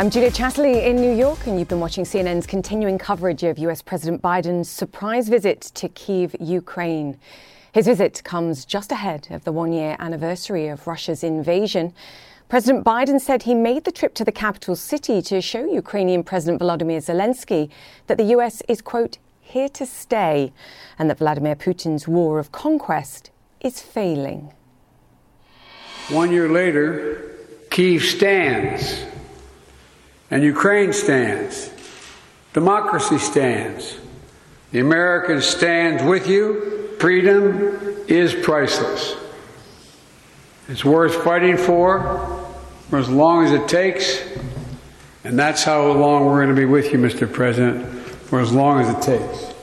I'm Julia Chatterley in New York, and you've been watching CNN's continuing coverage of US President Biden's surprise visit to Kiev, Ukraine. His visit comes just ahead of the one year anniversary of Russia's invasion. President Biden said he made the trip to the capital city to show Ukrainian President Volodymyr Zelensky that the US is, quote, here to stay, and that Vladimir Putin's war of conquest is failing. One year later, Kiev stands, and Ukraine stands. Democracy stands. The American stands with you. Freedom is priceless. It's worth fighting for for as long as it takes, and that's how long we're going to be with you, Mr. President, for as long as it takes.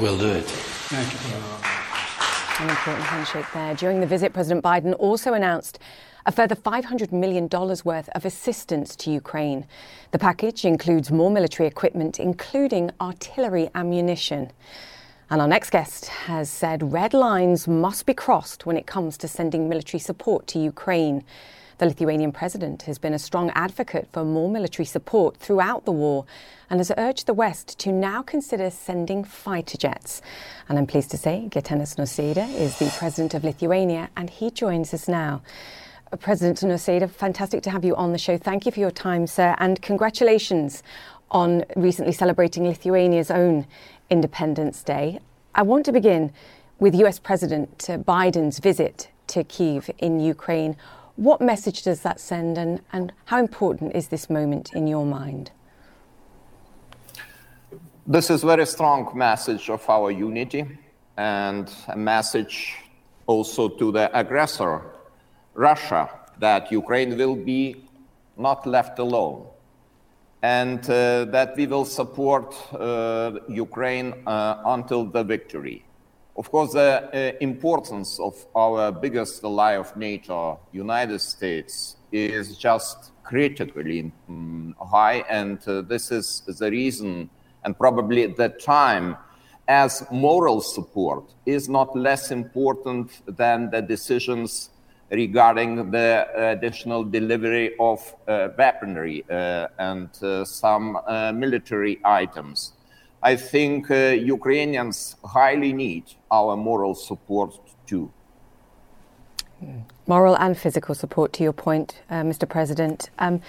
We'll do it. Thank you. An important handshake there. During the visit, President Biden also announced a further $500 million worth of assistance to Ukraine. The package includes more military equipment, including artillery ammunition. And our next guest has said red lines must be crossed when it comes to sending military support to Ukraine. The Lithuanian president has been a strong advocate for more military support throughout the war and has urged the West to now consider sending fighter jets. And I'm pleased to say Gitanas Nausėda is the president of Lithuania and he joins us now. Uh, President Nausėda, fantastic to have you on the show. Thank you for your time, sir, and congratulations on recently celebrating Lithuania's own Independence Day. I want to begin with US President Biden's visit to Kiev in Ukraine. What message does that send, and, and how important is this moment in your mind? This is very strong message of our unity and a message also to the aggressor, Russia, that Ukraine will be not left alone and uh, that we will support uh, Ukraine uh, until the victory. Of course, the uh, importance of our biggest ally of NATO, United States, is just critically um, high, and uh, this is the reason and probably the time as moral support is not less important than the decisions regarding the additional delivery of uh, weaponry uh, and uh, some military items. I think Ukrainians highly need our moral support too. Moral and physical support, to your point, Mr. President. Um,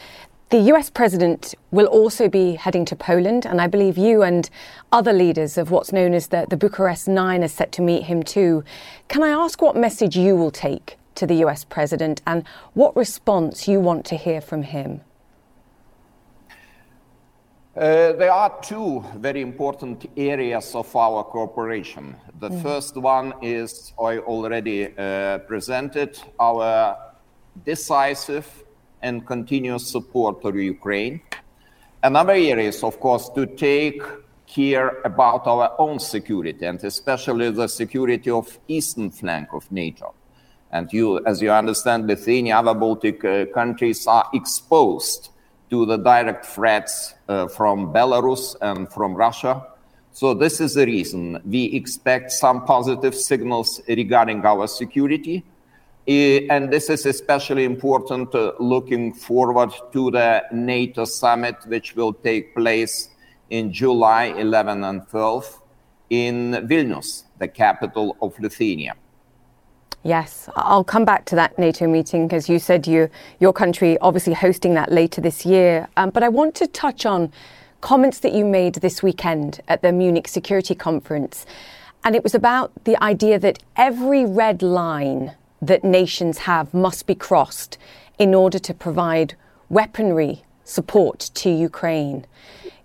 the US president will also be heading to Poland, and I believe you and other leaders of what's known as the, the Bucharest Nine are set to meet him too. Can I ask what message you will take to the US president and what response you want to hear from him? Uh, there are two very important areas of our cooperation. The mm. first one is I already uh, presented our decisive and continuous support to Ukraine. Another area is, of course, to take care about our own security and especially the security of eastern flank of NATO. And you, as you understand, Lithuania, other Baltic uh, countries are exposed to the direct threats uh, from Belarus and from Russia. So this is the reason we expect some positive signals regarding our security. Uh, and this is especially important uh, looking forward to the NATO summit, which will take place in July 11 and 12 in Vilnius, the capital of Lithuania. Yes, I'll come back to that NATO meeting because you said you, your country obviously hosting that later this year. Um, but I want to touch on comments that you made this weekend at the Munich Security Conference. And it was about the idea that every red line that nations have must be crossed in order to provide weaponry support to Ukraine.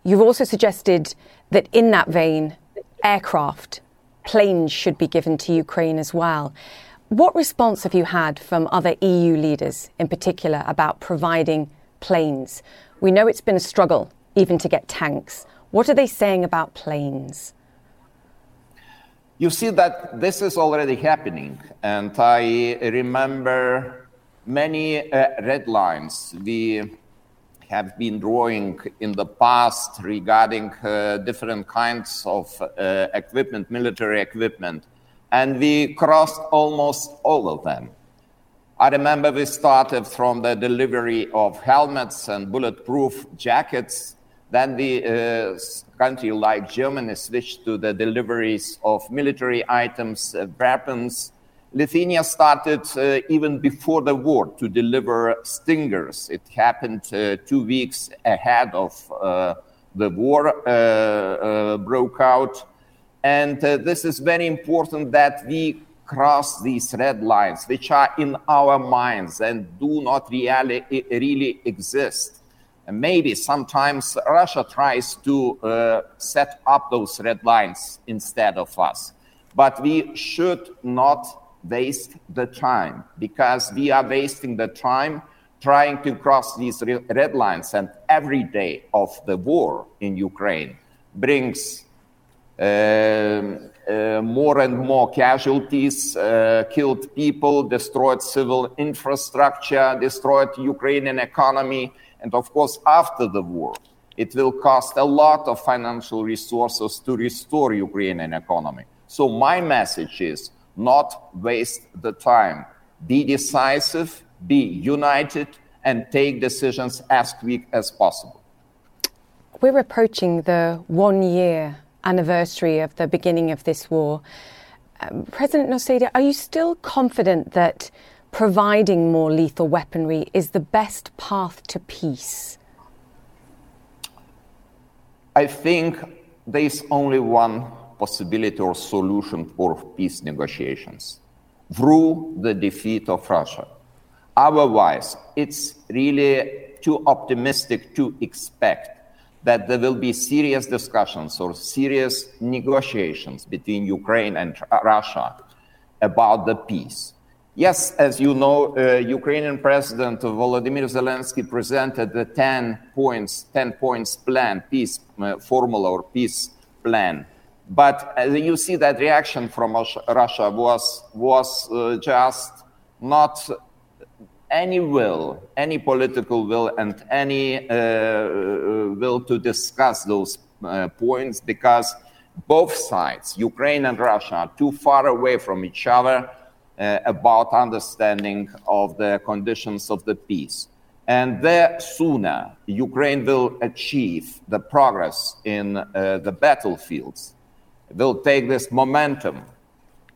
You've also suggested that in that vein, aircraft, planes should be given to Ukraine as well. What response have you had from other EU leaders, in particular, about providing planes? We know it's been a struggle even to get tanks. What are they saying about planes? You see that this is already happening, and I remember many uh, red lines we have been drawing in the past regarding uh, different kinds of uh, equipment, military equipment and we crossed almost all of them. I remember we started from the delivery of helmets and bulletproof jackets. Then the uh, country like Germany switched to the deliveries of military items, uh, weapons. Lithuania started uh, even before the war to deliver stingers. It happened uh, two weeks ahead of uh, the war uh, broke out. And this is very important that we cross these red lines, which are in our minds and do not really, really exist. And maybe sometimes Russia tries to uh, set up those red lines instead of us. But we should not waste the time because we are wasting the time trying to cross these red lines. And every day of the war in Ukraine brings uh, more and more casualties, uh, killed people, destroyed civil infrastructure, destroyed Ukrainian economy, and of course, after the war, it will cost a lot of financial resources to restore Ukrainian economy. So my message is not waste the time. Be decisive, be united, and take decisions as quick as possible. We're approaching the one year anniversary of the beginning of this war. Um, President Nausėda, are you still confident that providing more lethal weaponry is the best path to peace? I think there is only one possibility or solution for peace negotiations through the defeat of Russia. Otherwise, it's really too optimistic to expect that there will be serious discussions or serious negotiations between Ukraine and Russia about the peace. Yes, as you know, uh, Ukrainian President Volodymyr Zelensky presented the 10 points, 10 points plan, peace uh, formula or peace plan. But uh, you see that reaction from Russia was, was uh, just not any will, any political will, and any uh, uh, will to discuss those uh, points because both sides, Ukraine and Russia, are too far away from each other uh, about understanding of the conditions of the peace. And the sooner Ukraine will achieve the progress in uh, the battlefields, will take this momentum,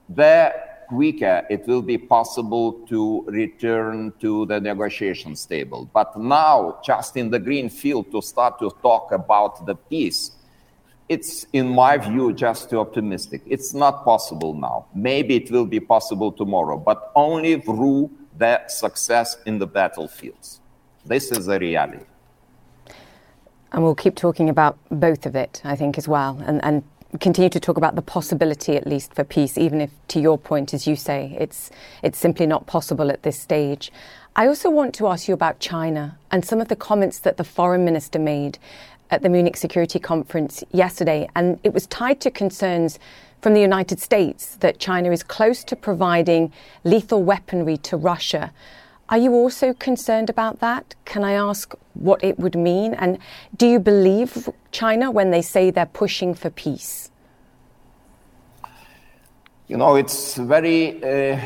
the quicker it will be possible to return to the negotiations table. But now, just in the green field, to start to talk about the peace, it's, in my view, just too optimistic. It's not possible now. Maybe it will be possible tomorrow, but only through the success in the battlefields. This is the reality. And we'll keep talking about both of it, I think, as well, and, and continue to talk about the possibility, at least, for peace, even if, to your point, as you say, it's, it's simply not possible at this stage. I also want to ask you about China and some of the comments that the foreign minister made at the Munich Security Conference yesterday. And it was tied to concerns from the United States that China is close to providing lethal weaponry to Russia. Are you also concerned about that? Can I ask what it would mean? And do you believe China when they say they're pushing for peace? You know, it's very uh,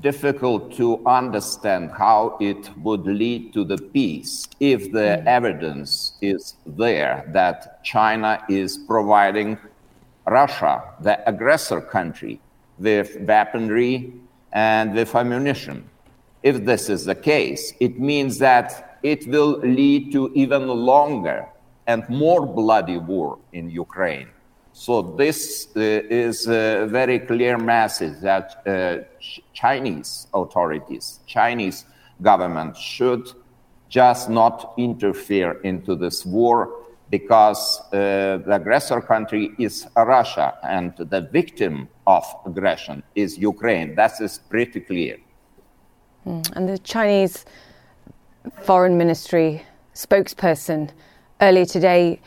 difficult to understand how it would lead to the peace if the mm. evidence is there that China is providing Russia, the aggressor country, with weaponry and with ammunition. If this is the case, it means that it will lead to even longer and more bloody war in Ukraine. So this uh, is a very clear message that uh, Chinese authorities, Chinese government should just not interfere into this war because uh, the aggressor country is Russia and the victim of aggression is Ukraine. That is pretty clear. Mm. And the Chinese foreign ministry spokesperson earlier today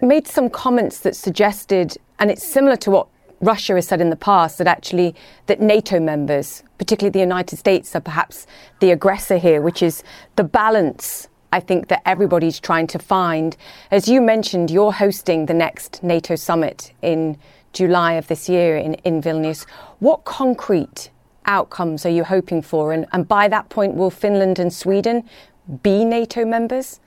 made some comments that suggested, and it's similar to what Russia has said in the past, that actually that NATO members, particularly the United States, are perhaps the aggressor here, which is the balance I think that everybody's trying to find. As you mentioned, you're hosting the next NATO summit in July of this year in, in Vilnius. What concrete outcomes are you hoping for? And, and by that point, will Finland and Sweden be NATO members?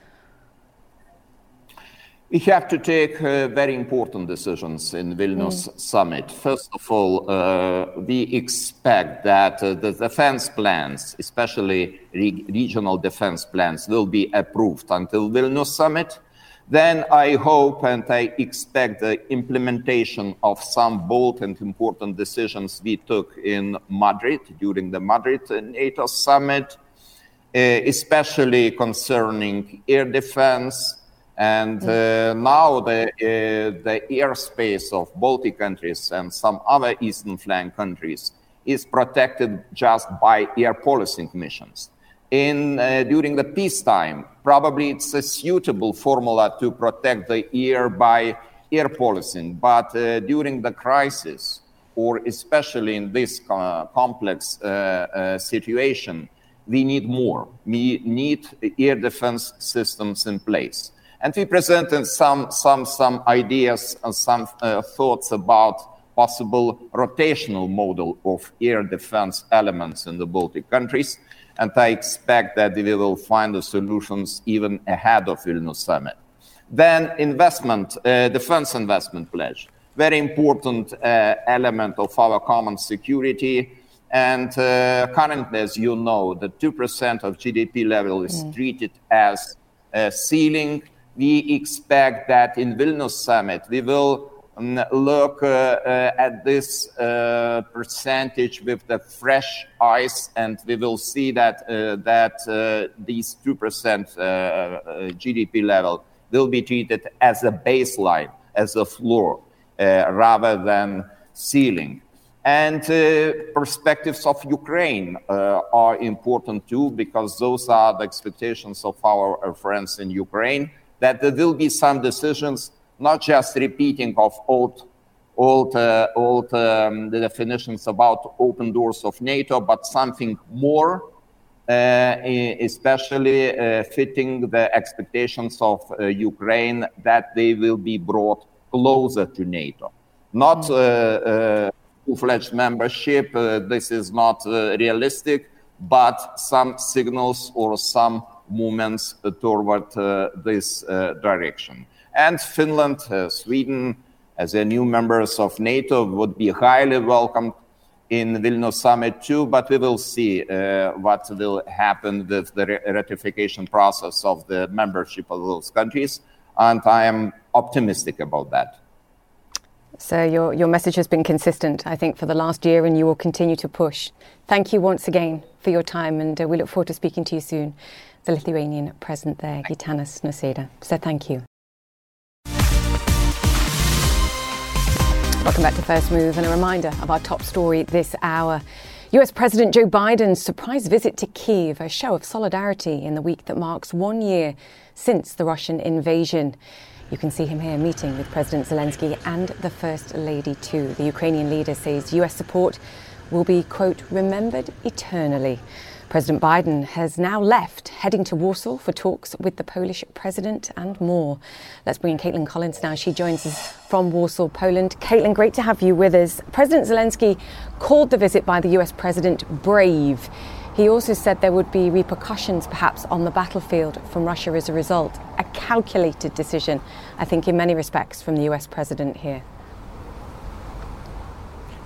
We have to take uh, very important decisions in Vilnius mm. summit. First of all, uh, we expect that uh, the defense plans, especially re- regional defense plans, will be approved until Vilnius summit. Then I hope and I expect the implementation of some bold and important decisions we took in Madrid during the Madrid NATO summit, uh, especially concerning air defense and uh, now the, uh, the airspace of Baltic countries and some other eastern flank countries is protected just by air policing missions. In, uh, during the peacetime, probably it's a suitable formula to protect the air by air policing, but uh, during the crisis, or especially in this uh, complex uh, situation, we need more. We need air defense systems in place. And we presented some, some, some ideas and some uh, thoughts about possible rotational model of air defense elements in the Baltic countries. And I expect that we will find the solutions even ahead of Vilnius summit. Then investment, uh, defense investment pledge, very important uh, element of our common security. And uh, currently, as you know, the 2% of GDP level is mm. treated as a ceiling we expect that in Vilnius summit, we will look uh, uh, at this uh, percentage with the fresh eyes, and we will see that that these two percent uh, GDP level will be treated as a baseline, as a floor, rather than ceiling. And perspectives of Ukraine are important too, because those are the expectations of our friends in Ukraine that there will be some decisions, not just repeating of old, old, uh, old um, the definitions about open doors of NATO, but something more, uh, especially uh, fitting the expectations of uh, Ukraine that they will be brought closer to NATO. Not uh, uh, full-fledged membership, this is not realistic, but some signals or some movements toward uh, this uh, direction. And Finland, uh, Sweden, as a new members of NATO, would be highly welcomed in Vilnius summit too, but we will see uh, what will happen with the ratification process of the membership of those countries, and I am optimistic about that. So your your message has been consistent, I think, for the last year, and you will continue to push. Thank you once again for your time, and uh, we look forward to speaking to you soon the Lithuanian president there, Gitanas Nausėda. So thank you. Welcome back to First Move and a reminder of our top story this hour. US President Joe Biden's surprise visit to Kiev, a show of solidarity in the week that marks one year since the Russian invasion. You can see him here meeting with President Zelensky and the First Lady too. The Ukrainian leader says US support will be, quote, remembered eternally. President Biden has now left, heading to Warsaw for talks with the Polish president and more. Let's bring in Kaitlan Collins now. She joins us from Warsaw, Poland. Kaitlan, great to have you with us. President Zelensky called the visit by the US president brave. He also said there would be repercussions perhaps on the battlefield from Russia as a result. A calculated decision, I think, in many respects, from the US president here.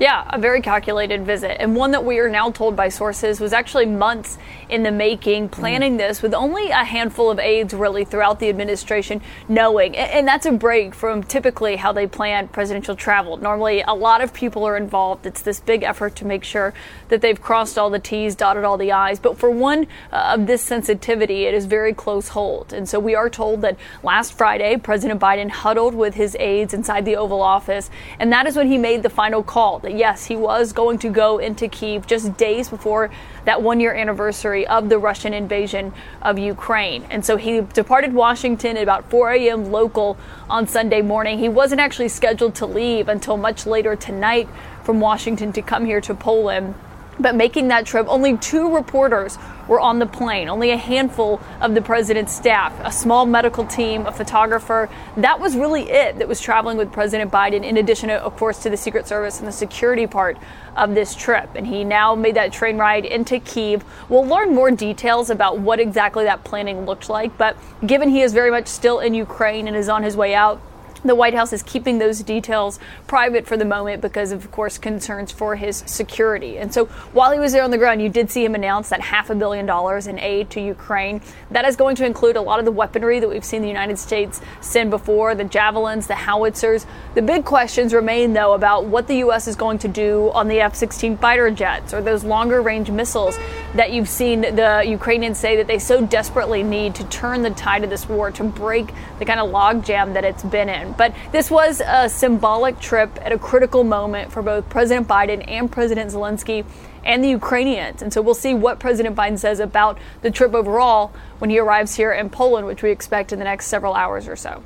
Yeah, a very calculated visit, and one that we are now told by sources was actually months in the making, planning mm. this with only a handful of aides really throughout the administration knowing. And that's a break from typically how they plan presidential travel. Normally, a lot of people are involved. It's this big effort to make sure that they've crossed all the T's, dotted all the I's. But for one uh, of this sensitivity, it is very close hold. And so we are told that last Friday, President Biden huddled with his aides inside the Oval Office, and that is when he made the final call that yes, he was going to go into Kiev just days before that one year anniversary of the Russian invasion of Ukraine. And so he departed Washington at about 4 a.m. local on Sunday morning. He wasn't actually scheduled to leave until much later tonight from Washington to come here to Poland But making that trip, only two reporters were on the plane, only a handful of the president's staff, a small medical team, a photographer. That was really it that was traveling with President Biden, in addition, of course, to the Secret Service and the security part of this trip. And he now made that train ride into Kiev. We'll learn more details about what exactly that planning looked like. But given he is very much still in Ukraine and is on his way out, the White House is keeping those details private for the moment because of, course, concerns for his security. And so while he was there on the ground, you did see him announce that half a billion dollars in aid to Ukraine. That is going to include a lot of the weaponry that we've seen the United States send before the javelins, the howitzers. The big questions remain, though, about what the U.S. is going to do on the F 16 fighter jets or those longer range missiles that you've seen the Ukrainians say that they so desperately need to turn the tide of this war, to break the kind of logjam that it's been in. But this was a symbolic trip at a critical moment for both President Biden and President Zelensky and the Ukrainians. And so we'll see what President Biden says about the trip overall when he arrives here in Poland, which we expect in the next several hours or so.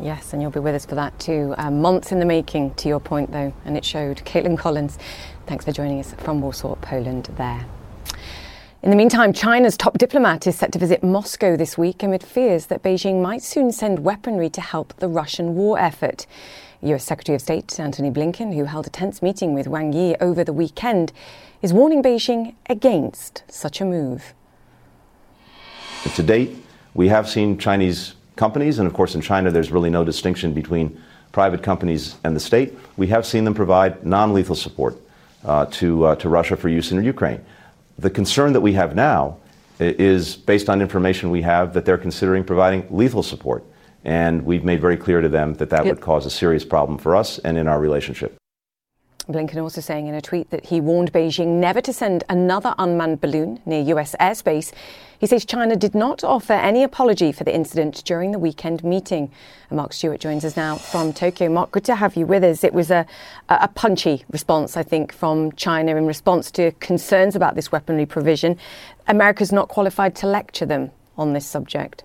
Yes, and you'll be with us for that too. Uh, months in the making, to your point, though, and it showed. Kaitlan Collins, thanks for joining us from Warsaw, Poland, there. In the meantime, China's top diplomat is set to visit Moscow this week amid fears that Beijing might soon send weaponry to help the Russian war effort. US Secretary of State Antony Blinken, who held a tense meeting with Wang Yi over the weekend, is warning Beijing against such a move. To date, we have seen Chinese companies, and of course, in China, there's really no distinction between private companies and the state. We have seen them provide non lethal support uh, to, uh, to Russia for use in Ukraine. The concern that we have now is based on information we have that they're considering providing lethal support. And we've made very clear to them that that yep. would cause a serious problem for us and in our relationship. Blinken also saying in a tweet that he warned Beijing never to send another unmanned balloon near US airspace. He says China did not offer any apology for the incident during the weekend meeting. And Marc Stewart joins us now from Tokyo. Marc, good to have you with us. It was a, a punchy response, I think, from China in response to concerns about this weaponry provision. America's not qualified to lecture them on this subject.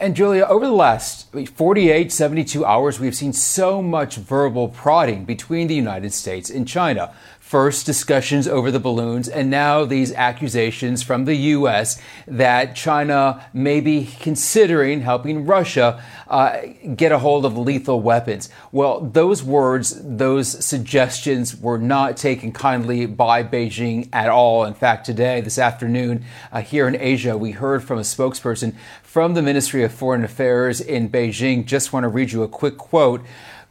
And Julia, over the last 48, 72 hours, we've seen so much verbal prodding between the United States and China. First, discussions over the balloons, and now these accusations from the U.S. that China may be considering helping Russia uh, get a hold of lethal weapons. Well, those words, those suggestions were not taken kindly by Beijing at all. In fact, today, this afternoon, uh, here in Asia, we heard from a spokesperson from the Ministry of Foreign Affairs in Beijing. Just want to read you a quick quote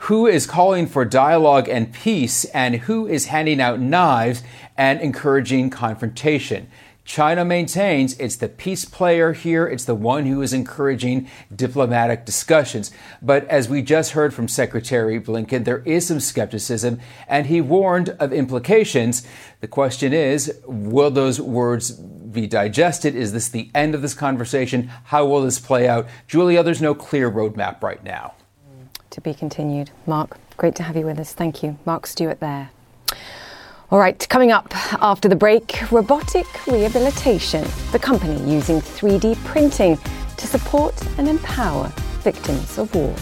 who is calling for dialogue and peace and who is handing out knives and encouraging confrontation. China maintains it's the peace player here. It's the one who is encouraging diplomatic discussions. But as we just heard from Secretary Blinken, there is some skepticism, and he warned of implications. The question is will those words be digested? Is this the end of this conversation? How will this play out? Julia, there's no clear roadmap right now to be continued. Marc, great to have you with us. Thank you. Marc Stewart there. All right, coming up after the break, robotic rehabilitation, the company using 3D printing to support and empower victims of war.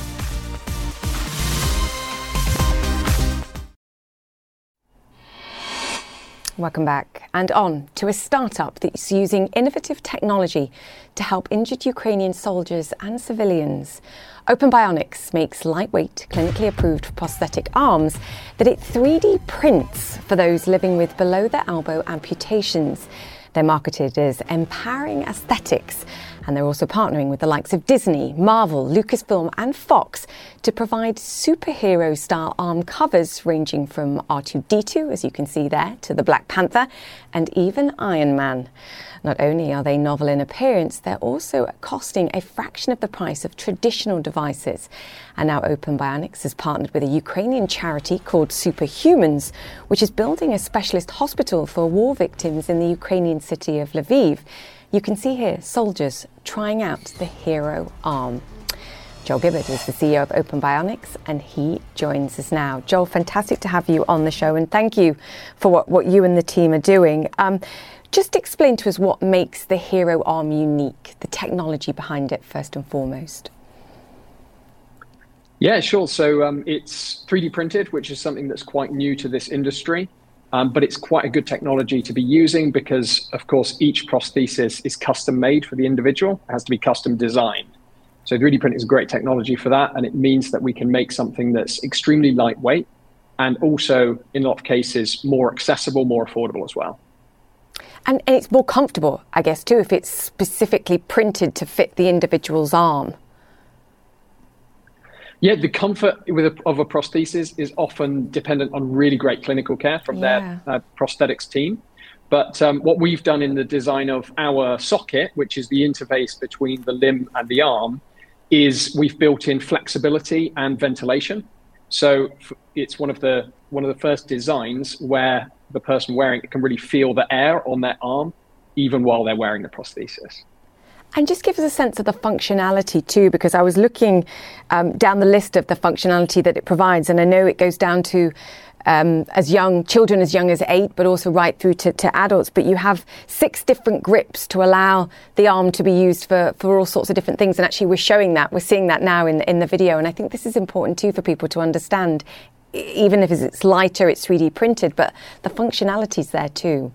Welcome back. And on to a startup that's using innovative technology to help injured Ukrainian soldiers and civilians. Open Bionics makes lightweight, clinically approved prosthetic arms that it 3D prints for those living with below the elbow amputations. They're marketed as empowering aesthetics and they're also partnering with the likes of Disney, Marvel, Lucasfilm, and Fox to provide superhero style arm covers ranging from R2D2, as you can see there, to the Black Panther, and even Iron Man. Not only are they novel in appearance, they're also costing a fraction of the price of traditional devices. And now Open Bionics has partnered with a Ukrainian charity called Superhumans, which is building a specialist hospital for war victims in the Ukrainian city of Lviv. You can see here soldiers trying out the hero arm. Joel Gibbard is the CEO of Open Bionics, and he joins us now. Joel, fantastic to have you on the show, and thank you for what, what you and the team are doing. Um, just explain to us what makes the Hero Arm unique, the technology behind it, first and foremost. Yeah, sure. So um, it's 3D printed, which is something that's quite new to this industry. Um, but it's quite a good technology to be using because, of course, each prosthesis is custom made for the individual. It has to be custom designed. So 3D print is a great technology for that, and it means that we can make something that's extremely lightweight and also, in a lot of cases, more accessible, more affordable as well. And, and it's more comfortable, I guess, too, if it's specifically printed to fit the individual's arm. Yeah, the comfort with a, of a prosthesis is often dependent on really great clinical care from yeah. their uh, prosthetics team. But um, what we've done in the design of our socket, which is the interface between the limb and the arm, is we've built in flexibility and ventilation. So it's one of the one of the first designs where the person wearing it can really feel the air on their arm, even while they're wearing the prosthesis. And just give us a sense of the functionality too, because I was looking um, down the list of the functionality that it provides, and I know it goes down to um, as young children as young as eight, but also right through to, to, adults. But you have six different grips to allow the arm to be used for, for all sorts of different things. And actually, we're showing that, we're seeing that now in, in the video. And I think this is important too for people to understand. Even if it's lighter, it's 3D printed, but the functionality's there too.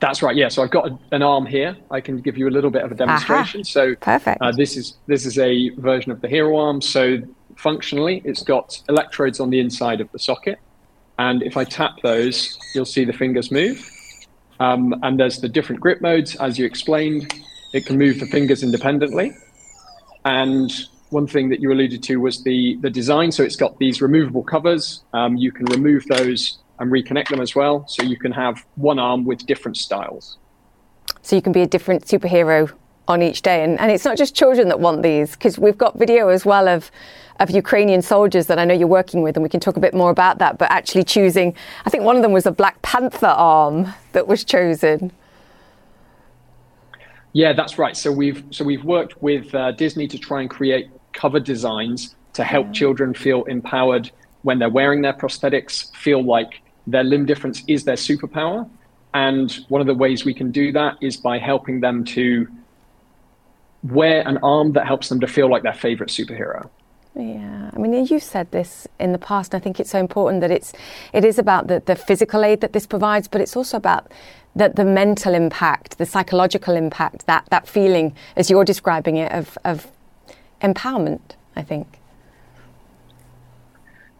That's right. Yeah. So I've got a, an arm here. I can give you a little bit of a demonstration. Aha. So perfect. Uh, this is this is a version of the hero arm. So functionally, it's got electrodes on the inside of the socket, and if I tap those, you'll see the fingers move. Um, and there's the different grip modes, as you explained. It can move the fingers independently. And one thing that you alluded to was the the design. So it's got these removable covers. Um, you can remove those and reconnect them as well. So you can have one arm with different styles. So you can be a different superhero on each day. And, and it's not just children that want these, because we've got video as well of, of Ukrainian soldiers that I know you're working with, and we can talk a bit more about that. But actually choosing, I think one of them was a Black Panther arm that was chosen. Yeah, that's right. So we've so we've worked with uh, Disney to try and create cover designs to help yeah. children feel empowered when they're wearing their prosthetics, feel like their limb difference is their superpower. And one of the ways we can do that is by helping them to wear an arm that helps them to feel like their favorite superhero. Yeah, I mean, you've said this in the past, and I think it's so important that it's it is about the, the physical aid that this provides, but it's also about the, the mental impact, the psychological impact, that that feeling, as you're describing it, of of empowerment. I think.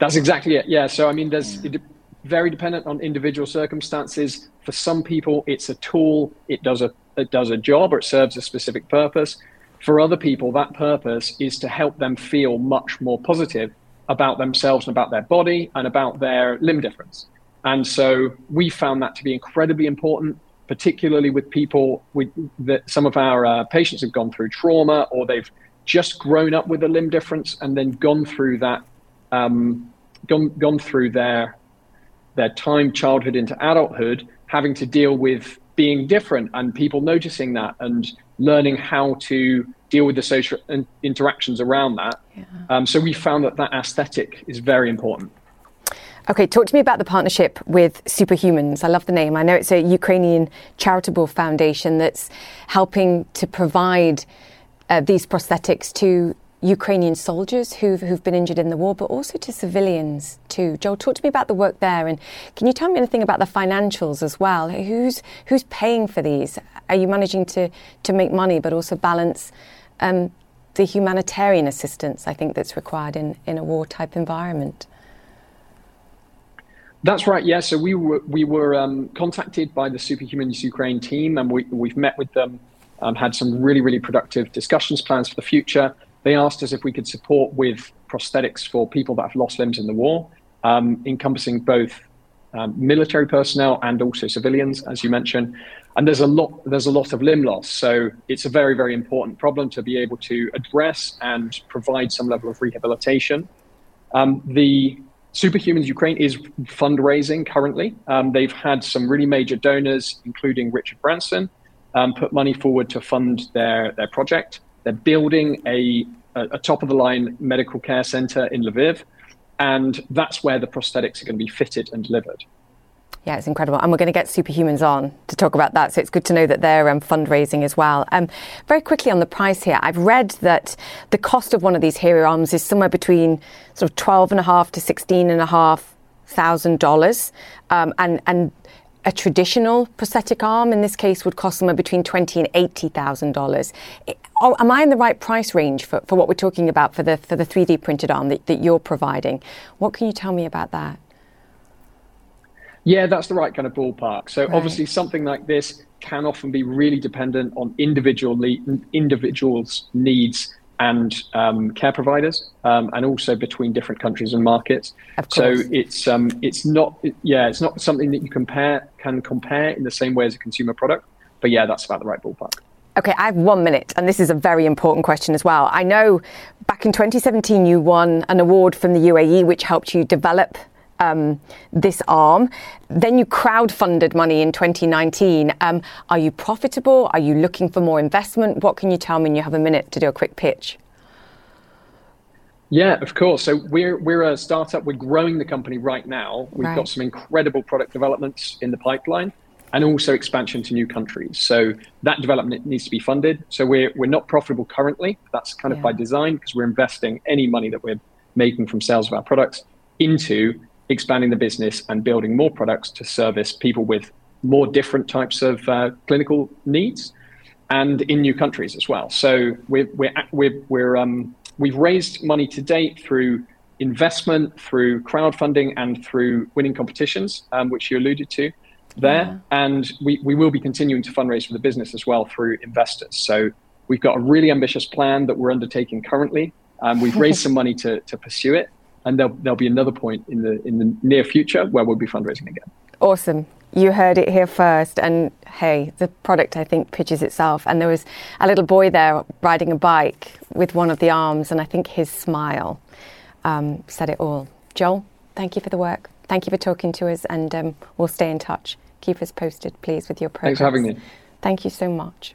That's exactly it. Yeah. So I mean, there's it, very dependent on individual circumstances. For some people, it's a tool. It does a it does a job or it serves a specific purpose. For other people, that purpose is to help them feel much more positive about themselves and about their body and about their limb difference. And so we found that to be incredibly important, particularly with people with that some of our uh, patients have gone through trauma or they've just grown up with a limb difference and then gone through that, um, gone gone through their their time childhood into adulthood, having to deal with being different and people noticing that and learning how to deal with the social interactions around that. Yeah. Um, so we found that that aesthetic is very important. Okay, talk to me about the partnership with Superhumans. I love the name. I know it's a Ukrainian charitable foundation that's helping to provide uh, these prosthetics to Ukrainian soldiers who've, who've been injured in the war, but also to civilians too. Joel, talk to me about the work there, and can you tell me anything about the financials as well? Who's who's paying for these? Are you managing to to make money, but also balance um, the humanitarian assistance? I think that's required in in a war type environment. That's right. Yeah. So we were we were um, contacted by the Superhumans Ukraine team, and we we've met with them, um, had some really really productive discussions, plans for the future they asked us if we could support with prosthetics for people that have lost limbs in the war, um, encompassing both um, military personnel and also civilians, as you mentioned. And there's a lot there's a lot of limb loss, so it's a very very important problem to be able to address and provide some level of rehabilitation. Um, the Superhumans Ukraine is fundraising currently. Um, they've had some really major donors, including Richard Branson, um, put money forward to fund their their project. They're building a, a top of the line medical care center in Lviv, and that's where the prosthetics are going to be fitted and delivered. Yeah, it's incredible. And we're going to get superhumans on to talk about that. So it's good to know that they're um, fundraising as well. Um, very quickly on the price here, I've read that the cost of one of these hero arms is somewhere between sort of twelve and a half to sixteen and a half thousand dollars, um, and and a traditional prosthetic arm in this case would cost somewhere between twenty and eighty thousand dollars. Oh, am I in the right price range for, for what we're talking about for the for the three D printed arm that, that you're providing? What can you tell me about that? Yeah, that's the right kind of ballpark. So right. obviously, something like this can often be really dependent on individual le- individuals' needs and um, care providers, um, and also between different countries and markets. So it's um, it's not yeah it's not something that you compare can compare in the same way as a consumer product. But yeah, that's about the right ballpark. Okay, I have one minute, and this is a very important question as well. I know back in 2017 you won an award from the UAE, which helped you develop um, this arm. Then you crowdfunded money in 2019. Um, are you profitable? Are you looking for more investment? What can you tell me? And you have a minute to do a quick pitch. Yeah, of course. So we're we're a startup. We're growing the company right now. We've right. got some incredible product developments in the pipeline, and also expansion to new countries. So that development needs to be funded. So we're we're not profitable currently. That's kind of yeah. by design because we're investing any money that we're making from sales of our products into expanding the business and building more products to service people with more different types of uh, clinical needs and in new countries as well. So we're, we're, we're, we're um, we've raised money to date through investment, through crowdfunding, and through winning competitions, um, which you alluded to there. Yeah. And we, we will be continuing to fundraise for the business as well through investors. So we've got a really ambitious plan that we're undertaking currently. Um, we've raised some money to, to pursue it and there'll, there'll be another point in the in the near future where we'll be fundraising again. Awesome. You heard it here first. And hey, the product I think pitches itself. And there was a little boy there riding a bike with one of the arms, and I think his smile um, said it all. Joel, thank you for the work. Thank you for talking to us, and um, we'll stay in touch. Keep us posted, please, with your progress. Thanks for having me. Thank you so much.